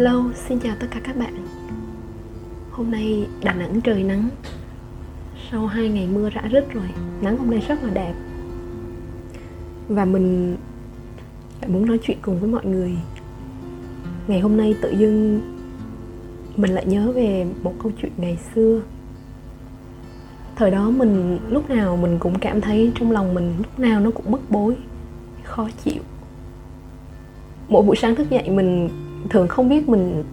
Hello, xin chào tất cả các bạn. Hôm nay Đà Nẵng trời nắng. Sau hai ngày mưa rã rít rồi Nắng hôm nay rất là đẹp. Và mình lại muốn nói chuyện cùng với mọi người. Ngày hôm nay tự dưng Mình lại nhớ về một câu chuyện ngày xưa. Thời đó mình lúc nào mình cũng cảm thấy trong lòng mình lúc nào nó cũng bức bối Khó chịu. Mỗi buổi sáng thức dậy mình thường không biết mình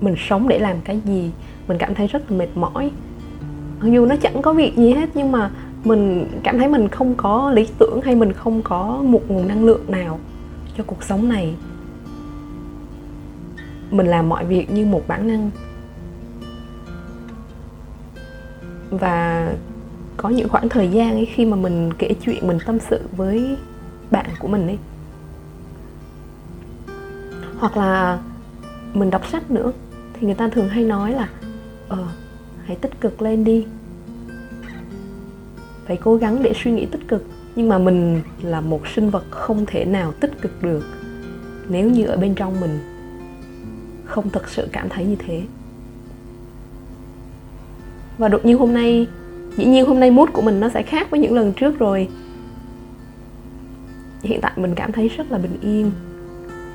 mình sống để làm cái gì. Mình cảm thấy rất là mệt mỏi. Mặc dù nó chẳng có việc gì hết, nhưng mà mình cảm thấy mình không có lý tưởng hay mình không có một nguồn năng lượng nào cho cuộc sống này. Mình làm mọi việc như một bản năng. Và có những khoảng thời gian ấy khi mà mình kể chuyện, mình tâm sự với bạn của mình ấy hoặc là mình đọc sách nữa, thì người ta thường hay nói là ờ hãy tích cực lên đi. Phải cố gắng để suy nghĩ tích cực. Nhưng mà mình là một sinh vật không thể nào tích cực được nếu như ở bên trong mình không thực sự cảm thấy như thế. Và đột nhiên hôm nay, dĩ nhiên hôm nay mood của mình nó sẽ khác với những lần trước rồi. Hiện tại mình cảm thấy rất là bình yên.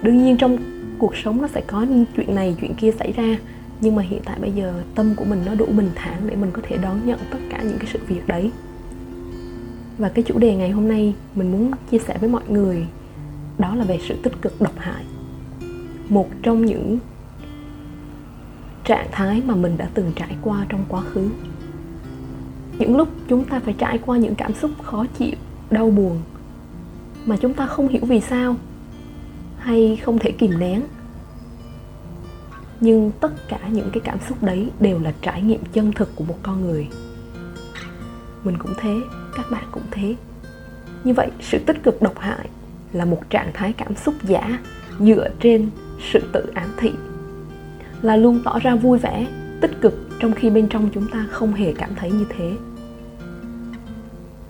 Đương nhiên trong cuộc sống nó sẽ có những chuyện này, chuyện kia xảy ra. Nhưng mà hiện tại bây giờ tâm của mình nó đủ bình thản để mình có thể đón nhận tất cả những cái sự việc đấy. Và cái chủ đề ngày hôm nay mình muốn chia sẻ với mọi người, đó là về sự tích cực độc hại. Một trong những trạng thái mà mình đã từng trải qua trong quá khứ. Những lúc chúng ta phải trải qua những cảm xúc khó chịu, đau buồn mà chúng ta không hiểu vì sao hay không thể kìm nén. Nhưng tất cả những cái cảm xúc đấy đều là trải nghiệm chân thực của một con người. Mình cũng thế, các bạn cũng thế. Như vậy, sự tích cực độc hại là một trạng thái cảm xúc giả dựa trên sự tự ám thị, là luôn tỏ ra vui vẻ, tích cực trong khi bên trong chúng ta không hề cảm thấy như thế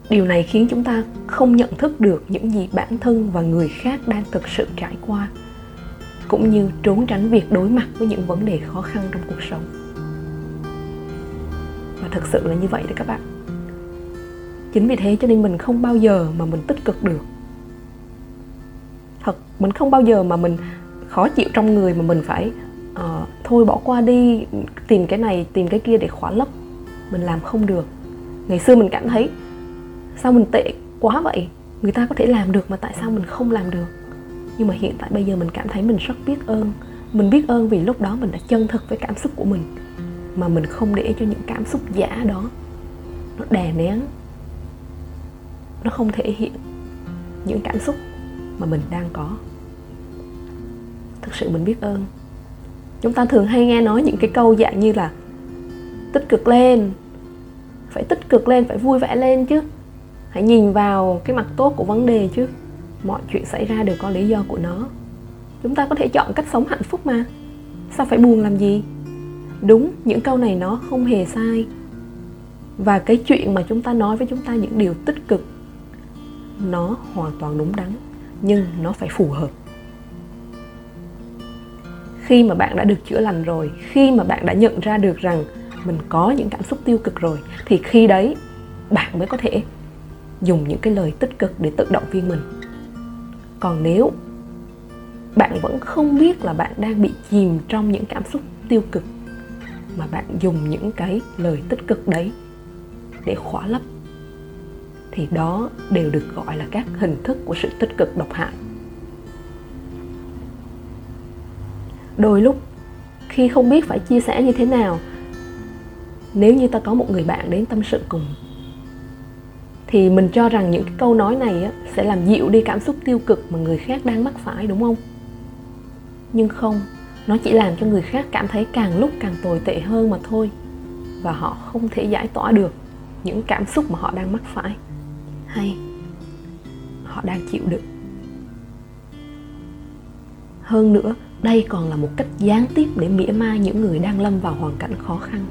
điều này khiến chúng ta không nhận thức được những gì bản thân và người khác đang thực sự trải qua cũng như trốn tránh việc đối mặt với những vấn đề khó khăn trong cuộc sống. Và thật sự là như vậy đấy các bạn. Chính vì thế cho nên mình không bao giờ mà mình tích cực được. Thật mình không bao giờ mà mình khó chịu trong người mà mình phải uh, thôi bỏ qua đi tìm cái này tìm cái kia để khóa lấp. Mình làm không được. Ngày xưa mình cảm thấy sao mình tệ quá vậy? Người ta có thể làm được mà tại sao mình không làm được? Nhưng mà hiện tại bây giờ mình cảm thấy mình rất biết ơn. Mình biết ơn vì lúc đó mình đã chân thực với cảm xúc của mình. Mà mình không để cho những cảm xúc giả đó nó đè nén. Nó không thể hiện những cảm xúc mà mình đang có. Thực sự mình biết ơn. Chúng ta thường hay nghe nói những cái câu dạng như là tích cực lên. Phải tích cực lên, phải vui vẻ lên chứ hãy nhìn vào cái mặt tốt của vấn đề chứ. Mọi chuyện xảy ra đều có lý do của nó. Chúng ta có thể chọn cách sống hạnh phúc mà. Sao phải buồn làm gì? Đúng, những câu này nó không hề sai. Và cái chuyện mà chúng ta nói với chúng ta những điều tích cực, nó hoàn toàn đúng đắn, nhưng nó phải phù hợp. Khi mà bạn đã được chữa lành rồi, khi mà bạn đã nhận ra được rằng mình có những cảm xúc tiêu cực rồi, thì khi đấy bạn mới có thể dùng những cái lời tích cực để tự động viên mình. Còn nếu bạn vẫn không biết là bạn đang bị chìm trong những cảm xúc tiêu cực mà bạn dùng những cái lời tích cực đấy để khóa lấp, thì đó đều được gọi là các hình thức của sự tích cực độc hại. Đôi lúc, khi không biết phải chia sẻ như thế nào, nếu như ta có một người bạn đến tâm sự cùng thì mình cho rằng những cái câu nói này á, sẽ làm dịu đi cảm xúc tiêu cực mà người khác đang mắc phải đúng không? Nhưng không nó chỉ làm cho người khác cảm thấy càng lúc càng tồi tệ hơn mà thôi. Và họ không thể giải tỏa được những cảm xúc mà họ đang mắc phải. Hay họ đang chịu đựng. Hơn nữa đây còn là một cách gián tiếp để mỉa mai những người đang lâm vào hoàn cảnh khó khăn.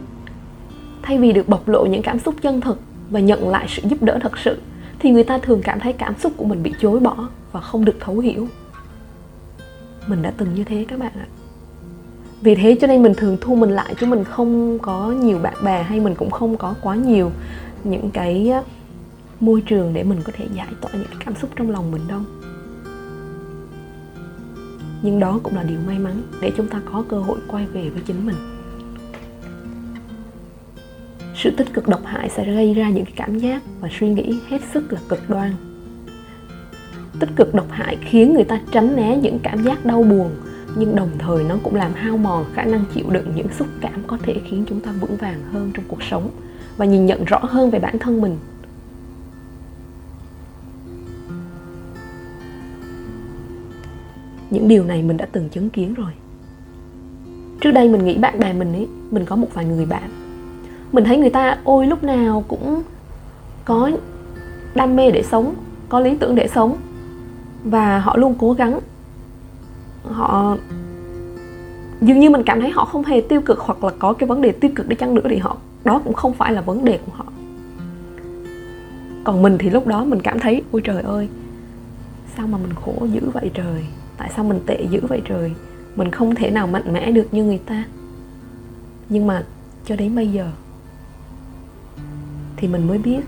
Thay vì được bộc lộ những cảm xúc chân thực và nhận lại sự giúp đỡ thật sự, thì người ta thường cảm thấy cảm xúc của mình bị chối bỏ và không được thấu hiểu. Mình đã từng như thế các bạn ạ. Vì thế cho nên mình thường thu mình lại chứ mình không có nhiều bạn bè hay mình cũng không có quá nhiều những cái môi trường để mình có thể giải tỏa những cái cảm xúc trong lòng mình đâu. Nhưng đó cũng là điều may mắn để chúng ta có cơ hội quay về với chính mình sự tích cực độc hại sẽ gây ra những cái cảm giác và suy nghĩ hết sức là cực đoan. Tích cực độc hại khiến người ta tránh né những cảm giác đau buồn, nhưng đồng thời nó cũng làm hao mòn khả năng chịu đựng những xúc cảm có thể khiến chúng ta vững vàng hơn trong cuộc sống và nhìn nhận rõ hơn về bản thân mình. Những điều này mình đã từng chứng kiến rồi. Trước đây mình nghĩ bạn bè mình ấy, mình có một vài người bạn mình thấy người ta ôi lúc nào cũng có đam mê để sống, có lý tưởng để sống. Và họ luôn cố gắng. Họ, dường như mình cảm thấy họ không hề tiêu cực hoặc là có cái vấn đề tiêu cực đi chăng nữa thì họ, đó cũng không phải là vấn đề của họ. Còn mình thì lúc đó mình cảm thấy, ôi trời ơi, sao mà mình khổ dữ vậy trời? Tại sao mình tệ dữ vậy trời? Mình không thể nào mạnh mẽ được như người ta. Nhưng mà cho đến bây giờ thì mình mới biết.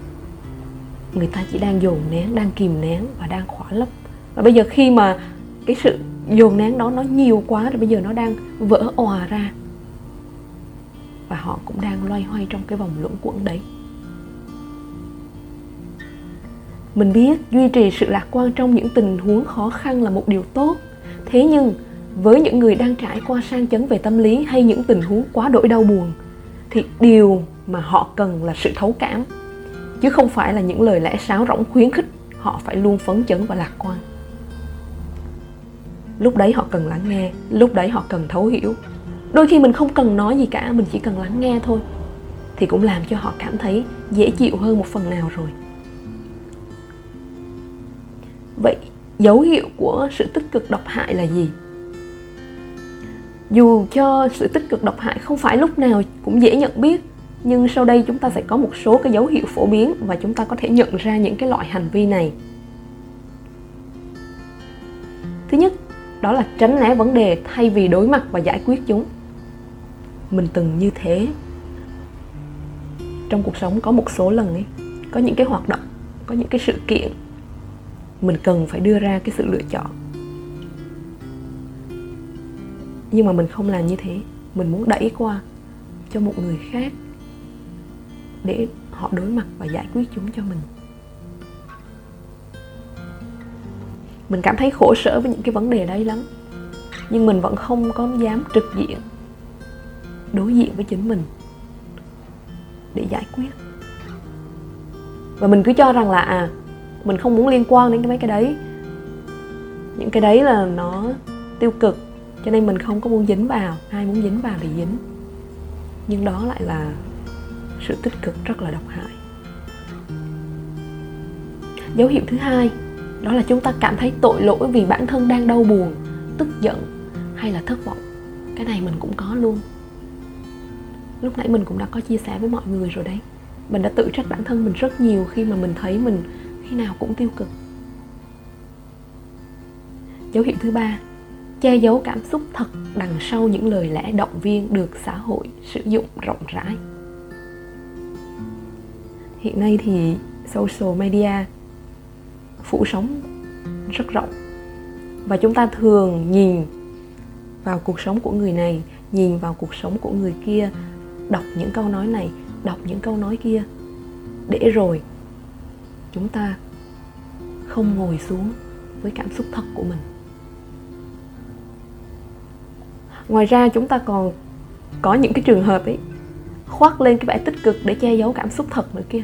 Người ta chỉ đang dồn nén, đang kìm nén và đang khỏa lấp. Và bây giờ khi mà cái sự dồn nén đó nó nhiều quá rồi bây giờ nó đang vỡ òa ra. Và họ cũng đang loay hoay trong cái vòng luẩn quẩn đấy. Mình biết duy trì sự lạc quan trong những tình huống khó khăn là một điều tốt. Thế nhưng, với những người đang trải qua sang chấn về tâm lý hay những tình huống quá đổi đau buồn, thì điều mà họ cần là sự thấu cảm. Chứ không phải là những lời lẽ sáo rỗng khuyến khích, họ phải luôn phấn chấn và lạc quan. Lúc đấy họ cần lắng nghe, lúc đấy họ cần thấu hiểu. Đôi khi mình không cần nói gì cả, mình chỉ cần lắng nghe thôi. Thì cũng làm cho họ cảm thấy dễ chịu hơn một phần nào rồi. Vậy dấu hiệu của sự tích cực độc hại là gì? Dù cho sự tích cực độc hại không phải lúc nào cũng dễ nhận biết nhưng sau đây chúng ta sẽ có một số cái dấu hiệu phổ biến và chúng ta có thể nhận ra những cái loại hành vi này. Thứ nhất, đó là tránh né vấn đề thay vì đối mặt và giải quyết chúng. Mình từng như thế. Trong cuộc sống có một số lần ấy, có những cái hoạt động, có những cái sự kiện, mình cần phải đưa ra cái sự lựa chọn. Nhưng mà mình không làm như thế. Mình muốn đẩy qua cho một người khác để họ đối mặt và giải quyết chúng cho mình. Mình cảm thấy khổ sở với những cái vấn đề đấy lắm, nhưng mình vẫn không có dám trực diện đối diện với chính mình để giải quyết. Và mình cứ cho rằng là à mình không muốn liên quan đến cái mấy cái đấy. Những cái đấy là nó tiêu cực, cho nên mình không có muốn dính vào, ai muốn dính vào thì dính. Nhưng đó lại là sự tích cực rất là độc hại. Dấu hiệu thứ hai, đó là chúng ta cảm thấy tội lỗi vì bản thân đang đau buồn, tức giận hay là thất vọng. Cái này mình cũng có luôn. Lúc nãy mình cũng đã có chia sẻ với mọi người rồi đấy. Mình đã tự trách bản thân mình rất nhiều khi mà mình thấy mình khi nào cũng tiêu cực. Dấu hiệu thứ ba, che giấu cảm xúc thật đằng sau những lời lẽ động viên được xã hội sử dụng rộng rãi hiện nay thì social media phủ sóng rất rộng. Và chúng ta thường nhìn vào cuộc sống của người này, nhìn vào cuộc sống của người kia, đọc những câu nói này, đọc những câu nói kia. Để rồi chúng ta không ngồi xuống với cảm xúc thật của mình. Ngoài ra chúng ta còn có những cái trường hợp ấy khoác lên cái vẻ tích cực để che giấu cảm xúc thật nữa kia.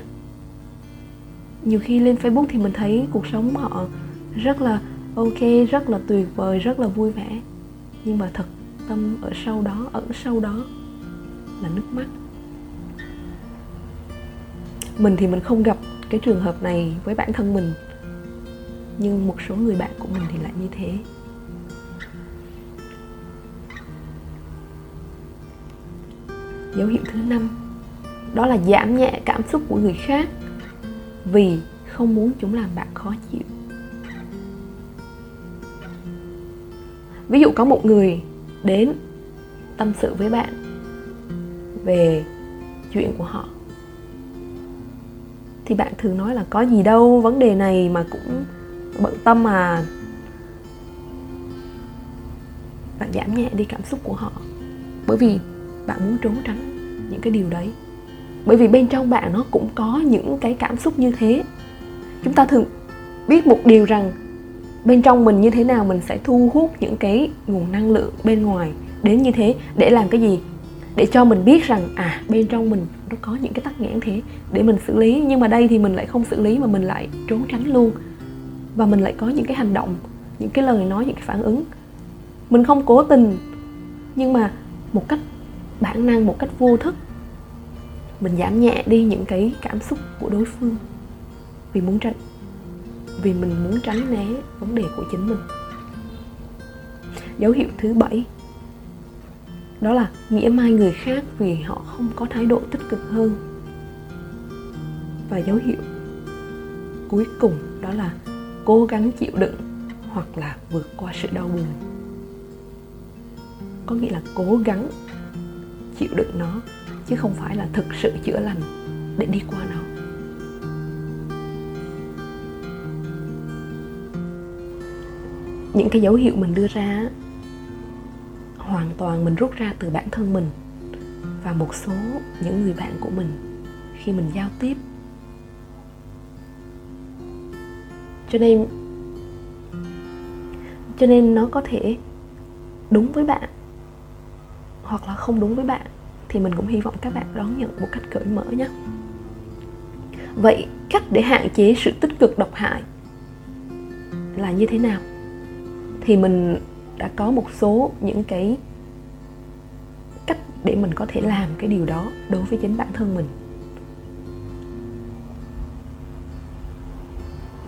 Nhiều khi lên facebook thì mình thấy cuộc sống họ rất là ok, rất là tuyệt vời, rất là vui vẻ. Nhưng mà thật tâm ở sau đó ẩn sâu đó là nước mắt. Mình thì mình không gặp cái trường hợp này với bản thân mình, nhưng một số người bạn của mình thì lại như thế. Dấu hiệu thứ năm. Đó là giảm nhẹ cảm xúc của người khác vì không muốn chúng làm bạn khó chịu. Ví dụ có một người đến tâm sự với bạn về chuyện của họ, thì bạn thường nói là có gì đâu, vấn đề này mà cũng bận tâm mà. Bạn giảm nhẹ đi cảm xúc của họ. Bởi vì bạn muốn trốn tránh những cái điều đấy. Bởi vì bên trong bạn nó cũng có những cái cảm xúc như thế. Chúng ta thường biết một điều rằng bên trong mình như thế nào mình sẽ thu hút những cái nguồn năng lượng bên ngoài đến như thế để làm cái gì? Để cho mình biết rằng à bên trong mình nó có những cái tắc nghẽn thế để mình xử lý. Nhưng mà đây thì mình lại không xử lý mà mình lại trốn tránh luôn. Và mình lại có những cái hành động, những cái lời nói, những cái phản ứng. Mình không cố tình, nhưng mà một cách bản năng một cách vô thức. Mình giảm nhẹ đi những cái cảm xúc của đối phương vì muốn tránh, vì mình muốn tránh né vấn đề của chính mình. Dấu hiệu thứ bảy, đó là nghĩa mai người khác vì họ không có thái độ tích cực hơn. Và dấu hiệu cuối cùng, đó là cố gắng chịu đựng hoặc là vượt qua sự đau buồn. Có nghĩa là cố gắng chịu đựng nó, chứ không phải là thực sự chữa lành để đi qua nó. Những cái dấu hiệu mình đưa ra hoàn toàn mình rút ra từ bản thân mình và một số những người bạn của mình khi mình giao tiếp. Cho nên cho nên nó có thể đúng với bạn hoặc là không đúng với bạn, thì mình cũng hy vọng các bạn đón nhận một cách cởi mở nhé. Vậy cách để hạn chế sự tích cực độc hại là như thế nào? Thì mình đã có một số những cái cách để mình có thể làm cái điều đó đối với chính bản thân mình.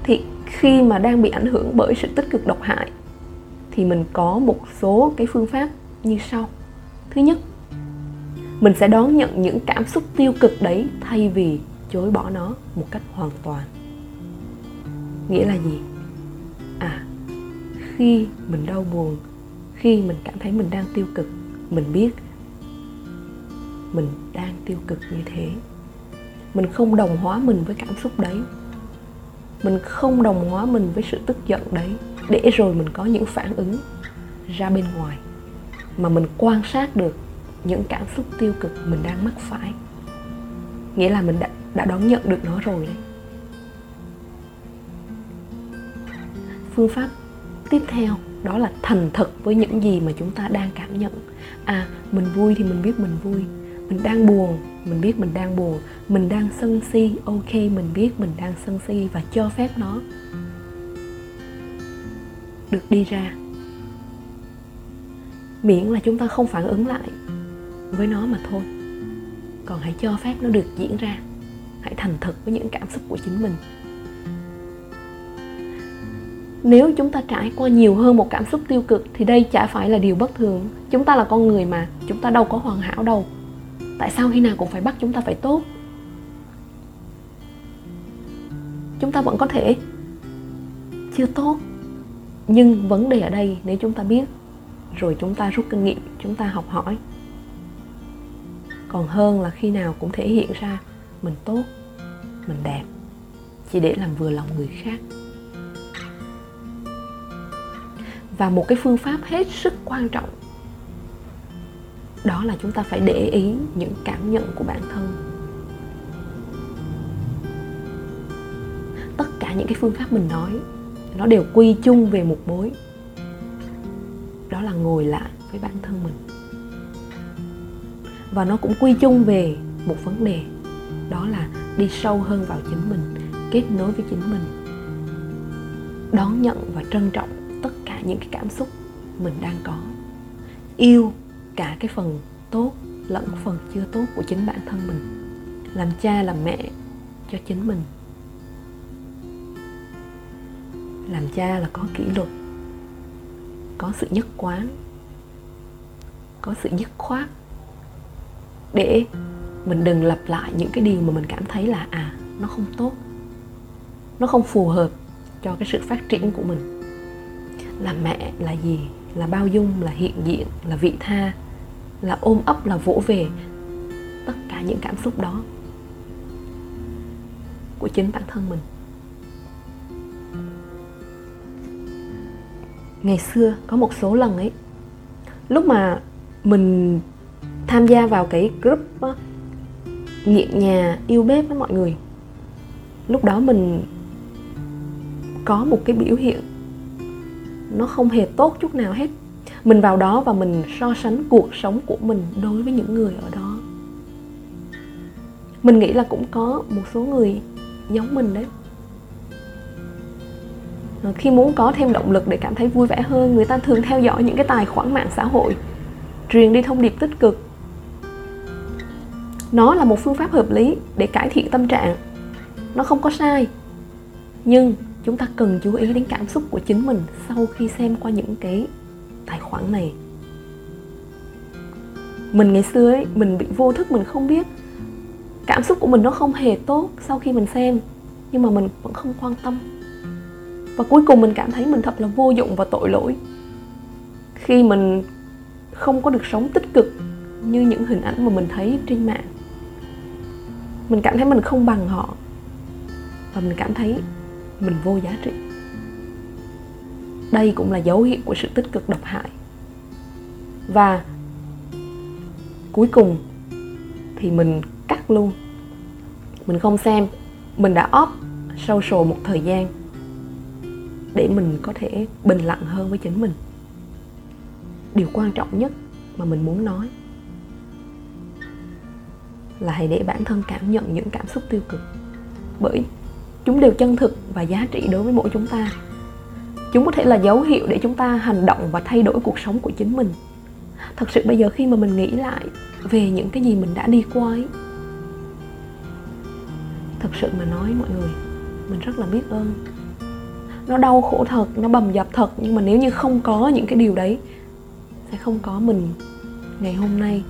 Thì khi mà đang bị ảnh hưởng bởi sự tích cực độc hại, thì mình có một số cái phương pháp như sau thứ nhất, mình sẽ đón nhận những cảm xúc tiêu cực đấy thay vì chối bỏ nó một cách hoàn toàn. Nghĩa là gì? À khi mình đau buồn, khi mình cảm thấy mình đang tiêu cực, mình biết mình đang tiêu cực như thế. Mình không đồng hóa mình với cảm xúc đấy. Mình không đồng hóa mình với sự tức giận đấy. Để rồi mình có những phản ứng ra bên ngoài mà mình quan sát được những cảm xúc tiêu cực mình đang mắc phải. Nghĩa là mình đã, đã đón nhận được nó rồi. Đấy phương pháp tiếp theo đó là thành thật với những gì mà chúng ta đang cảm nhận. À mình vui thì mình biết mình vui. Mình đang buồn mình biết mình đang buồn. Mình đang sân si ok mình biết mình đang sân si và cho phép nó được đi ra miễn là chúng ta không phản ứng lại với nó mà thôi. Còn hãy cho phép nó được diễn ra. Hãy thành thật với những cảm xúc của chính mình. Nếu chúng ta trải qua nhiều hơn một cảm xúc tiêu cực thì đây chả phải là điều bất thường. Chúng ta là con người mà, chúng ta đâu có hoàn hảo đâu. Tại sao khi nào cũng phải bắt chúng ta phải tốt? Chúng ta vẫn có thể chưa tốt, nhưng vấn đề ở đây nếu chúng ta biết rồi chúng ta rút kinh nghiệm, chúng ta học hỏi. Còn hơn là khi nào cũng thể hiện ra mình tốt, mình đẹp, chỉ để làm vừa lòng người khác. Và một cái phương pháp hết sức quan trọng, đó là chúng ta phải để ý những cảm nhận của bản thân. Tất cả những cái phương pháp mình nói, nó đều quy chung về một mối ngồi lại với bản thân mình. Và nó cũng quy chung về một vấn đề, đó là đi sâu hơn vào chính mình, kết nối với chính mình, đón nhận và trân trọng tất cả những cái cảm xúc mình đang có. Yêu cả cái phần tốt lẫn phần chưa tốt của chính bản thân mình, làm cha, làm mẹ cho chính mình. Làm cha là có kỷ luật có sự nhất quán, có sự dứt khoát để mình đừng lặp lại những cái điều mà mình cảm thấy là à nó không tốt, nó không phù hợp cho cái sự phát triển của mình. Là mẹ, là gì là bao dung, là hiện diện, là vị tha, là ôm ấp, là vỗ về tất cả những cảm xúc đó của chính bản thân mình. Ngày xưa có một số lần ấy lúc mà mình tham gia vào cái group đó, nghiện nhà yêu bếp với mọi người lúc đó mình có một cái biểu hiện nó không hề tốt chút nào hết. Mình vào đó và mình so sánh cuộc sống của mình đối với những người ở đó. Mình nghĩ là cũng có một số người giống mình đấy. Ờ, khi muốn có thêm động lực để cảm thấy vui vẻ hơn, người ta thường theo dõi những cái tài khoản mạng xã hội, truyền đi thông điệp tích cực. Nó là một phương pháp hợp lý để cải thiện tâm trạng. Nó không có sai, nhưng chúng ta cần chú ý đến cảm xúc của chính mình sau khi xem qua những cái tài khoản này. Mình ngày xưa ấy, mình bị vô thức, mình không biết. Cảm xúc của mình nó không hề tốt sau khi mình xem, nhưng mà mình vẫn không quan tâm và cuối cùng mình cảm thấy mình thật là vô dụng và tội lỗi. Khi mình không có được sống tích cực như những hình ảnh mà mình thấy trên mạng, mình cảm thấy mình không bằng họ và mình cảm thấy mình vô giá trị. Đây cũng là dấu hiệu của sự tích cực độc hại. Và cuối cùng thì mình cắt luôn. Mình không xem, mình đã off social một thời gian để mình có thể bình lặng hơn với chính mình. Điều quan trọng nhất mà mình muốn nói là hãy để bản thân cảm nhận những cảm xúc tiêu cực. Bởi chúng đều chân thực và giá trị đối với mỗi chúng ta. Chúng có thể là dấu hiệu để chúng ta hành động và thay đổi cuộc sống của chính mình. Thật sự bây giờ khi mà mình nghĩ lại về những cái gì mình đã đi qua ấy, thật sự mà nói mọi người, mình rất là biết ơn nó đau khổ thật, nó bầm dập thật, nhưng mà nếu như không có những cái điều đấy, sẽ không có mình ngày hôm nay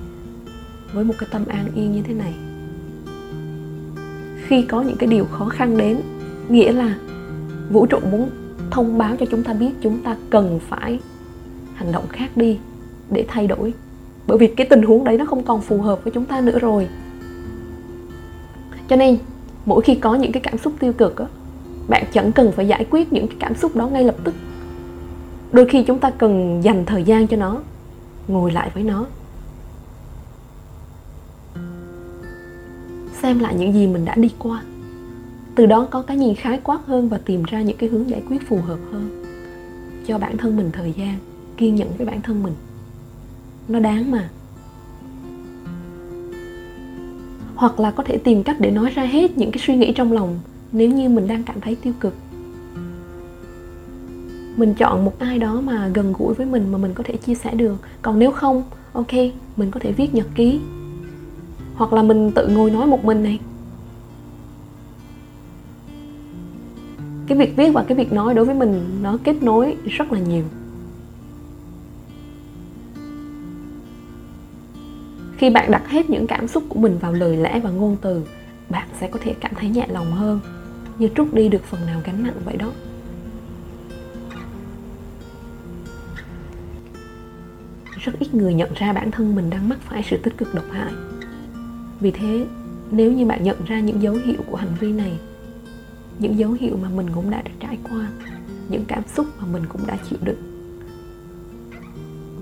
với một cái tâm an yên như thế này. Khi có những cái điều khó khăn đến, nghĩa là vũ trụ muốn thông báo cho chúng ta biết chúng ta cần phải hành động khác đi để thay đổi. Bởi vì cái tình huống đấy nó không còn phù hợp với chúng ta nữa rồi. Cho nên, mỗi khi có những cái cảm xúc tiêu cực á bạn chẳng cần phải giải quyết những cái cảm xúc đó ngay lập tức. Đôi khi chúng ta cần dành thời gian cho nó, ngồi lại với nó. Xem lại những gì mình đã đi qua. Từ đó có cái nhìn khái quát hơn và tìm ra những cái hướng giải quyết phù hợp hơn. Cho bản thân mình thời gian, kiên nhẫn với bản thân mình. Nó đáng mà. Hoặc là có thể tìm cách để nói ra hết những cái suy nghĩ trong lòng nếu như mình đang cảm thấy tiêu cực, mình chọn một ai đó mà gần gũi với mình mà mình có thể chia sẻ được. Còn nếu không, ok, mình có thể viết nhật ký, hoặc là mình tự ngồi nói một mình này. Cái việc viết và cái việc nói đối với mình, nó kết nối rất là nhiều. Khi bạn đặt hết những cảm xúc của mình vào lời lẽ và ngôn từ, bạn sẽ có thể cảm thấy nhẹ lòng hơn như trút đi được phần nào gánh nặng vậy đó. Rất ít người nhận ra bản thân mình đang mắc phải sự tích cực độc hại. Vì thế, nếu như bạn nhận ra những dấu hiệu của hành vi này, những dấu hiệu mà mình cũng đã trải qua, những cảm xúc mà mình cũng đã chịu đựng,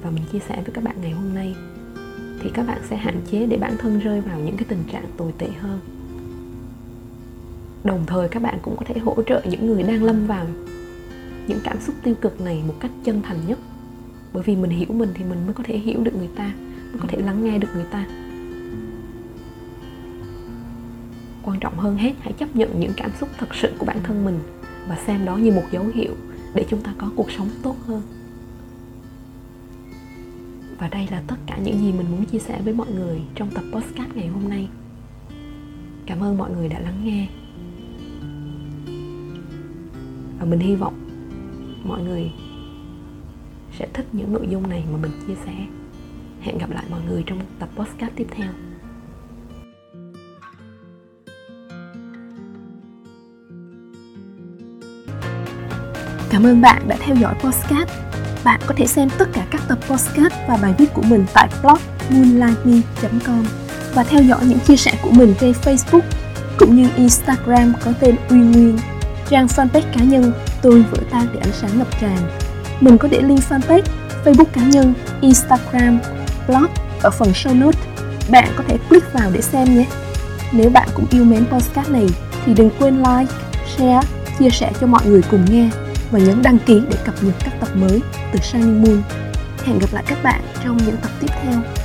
và mình chia sẻ với các bạn ngày hôm nay, thì các bạn sẽ hạn chế để bản thân rơi vào những cái tình trạng tồi tệ hơn đồng thời các bạn cũng có thể hỗ trợ những người đang lâm vào những cảm xúc tiêu cực này một cách chân thành nhất. Bởi vì mình hiểu mình thì mình mới có thể hiểu được người ta, mới có thể lắng nghe được người ta. Quan trọng hơn hết, hãy chấp nhận những cảm xúc thật sự của bản thân mình và xem đó như một dấu hiệu để chúng ta có cuộc sống tốt hơn. Và đây là tất cả những gì mình muốn chia sẻ với mọi người trong tập podcast ngày hôm nay. Cảm ơn mọi người đã lắng nghe và mình hy vọng mọi người sẽ thích những nội dung này mà mình chia sẻ. Hẹn gặp lại mọi người trong tập podcast tiếp theo. Cảm ơn bạn đã theo dõi podcast. Bạn có thể xem tất cả các tập podcast và bài viết của mình tại blog moonlightme.com và theo dõi những chia sẻ của mình trên Facebook cũng như Instagram có tên Uy Nguyên, trang fanpage cá nhân Tôi vỡ tan để ánh sáng ngập tràn. Mình có để link fanpage, Facebook cá nhân, Instagram, blog ở phần show notes. Bạn có thể click vào để xem nhé. Nếu bạn cũng yêu mến podcast này thì đừng quên like, share, chia sẻ cho mọi người cùng nghe và nhấn đăng ký để cập nhật các tập mới từ Shining Moon. Hẹn gặp lại các bạn trong những tập tiếp theo.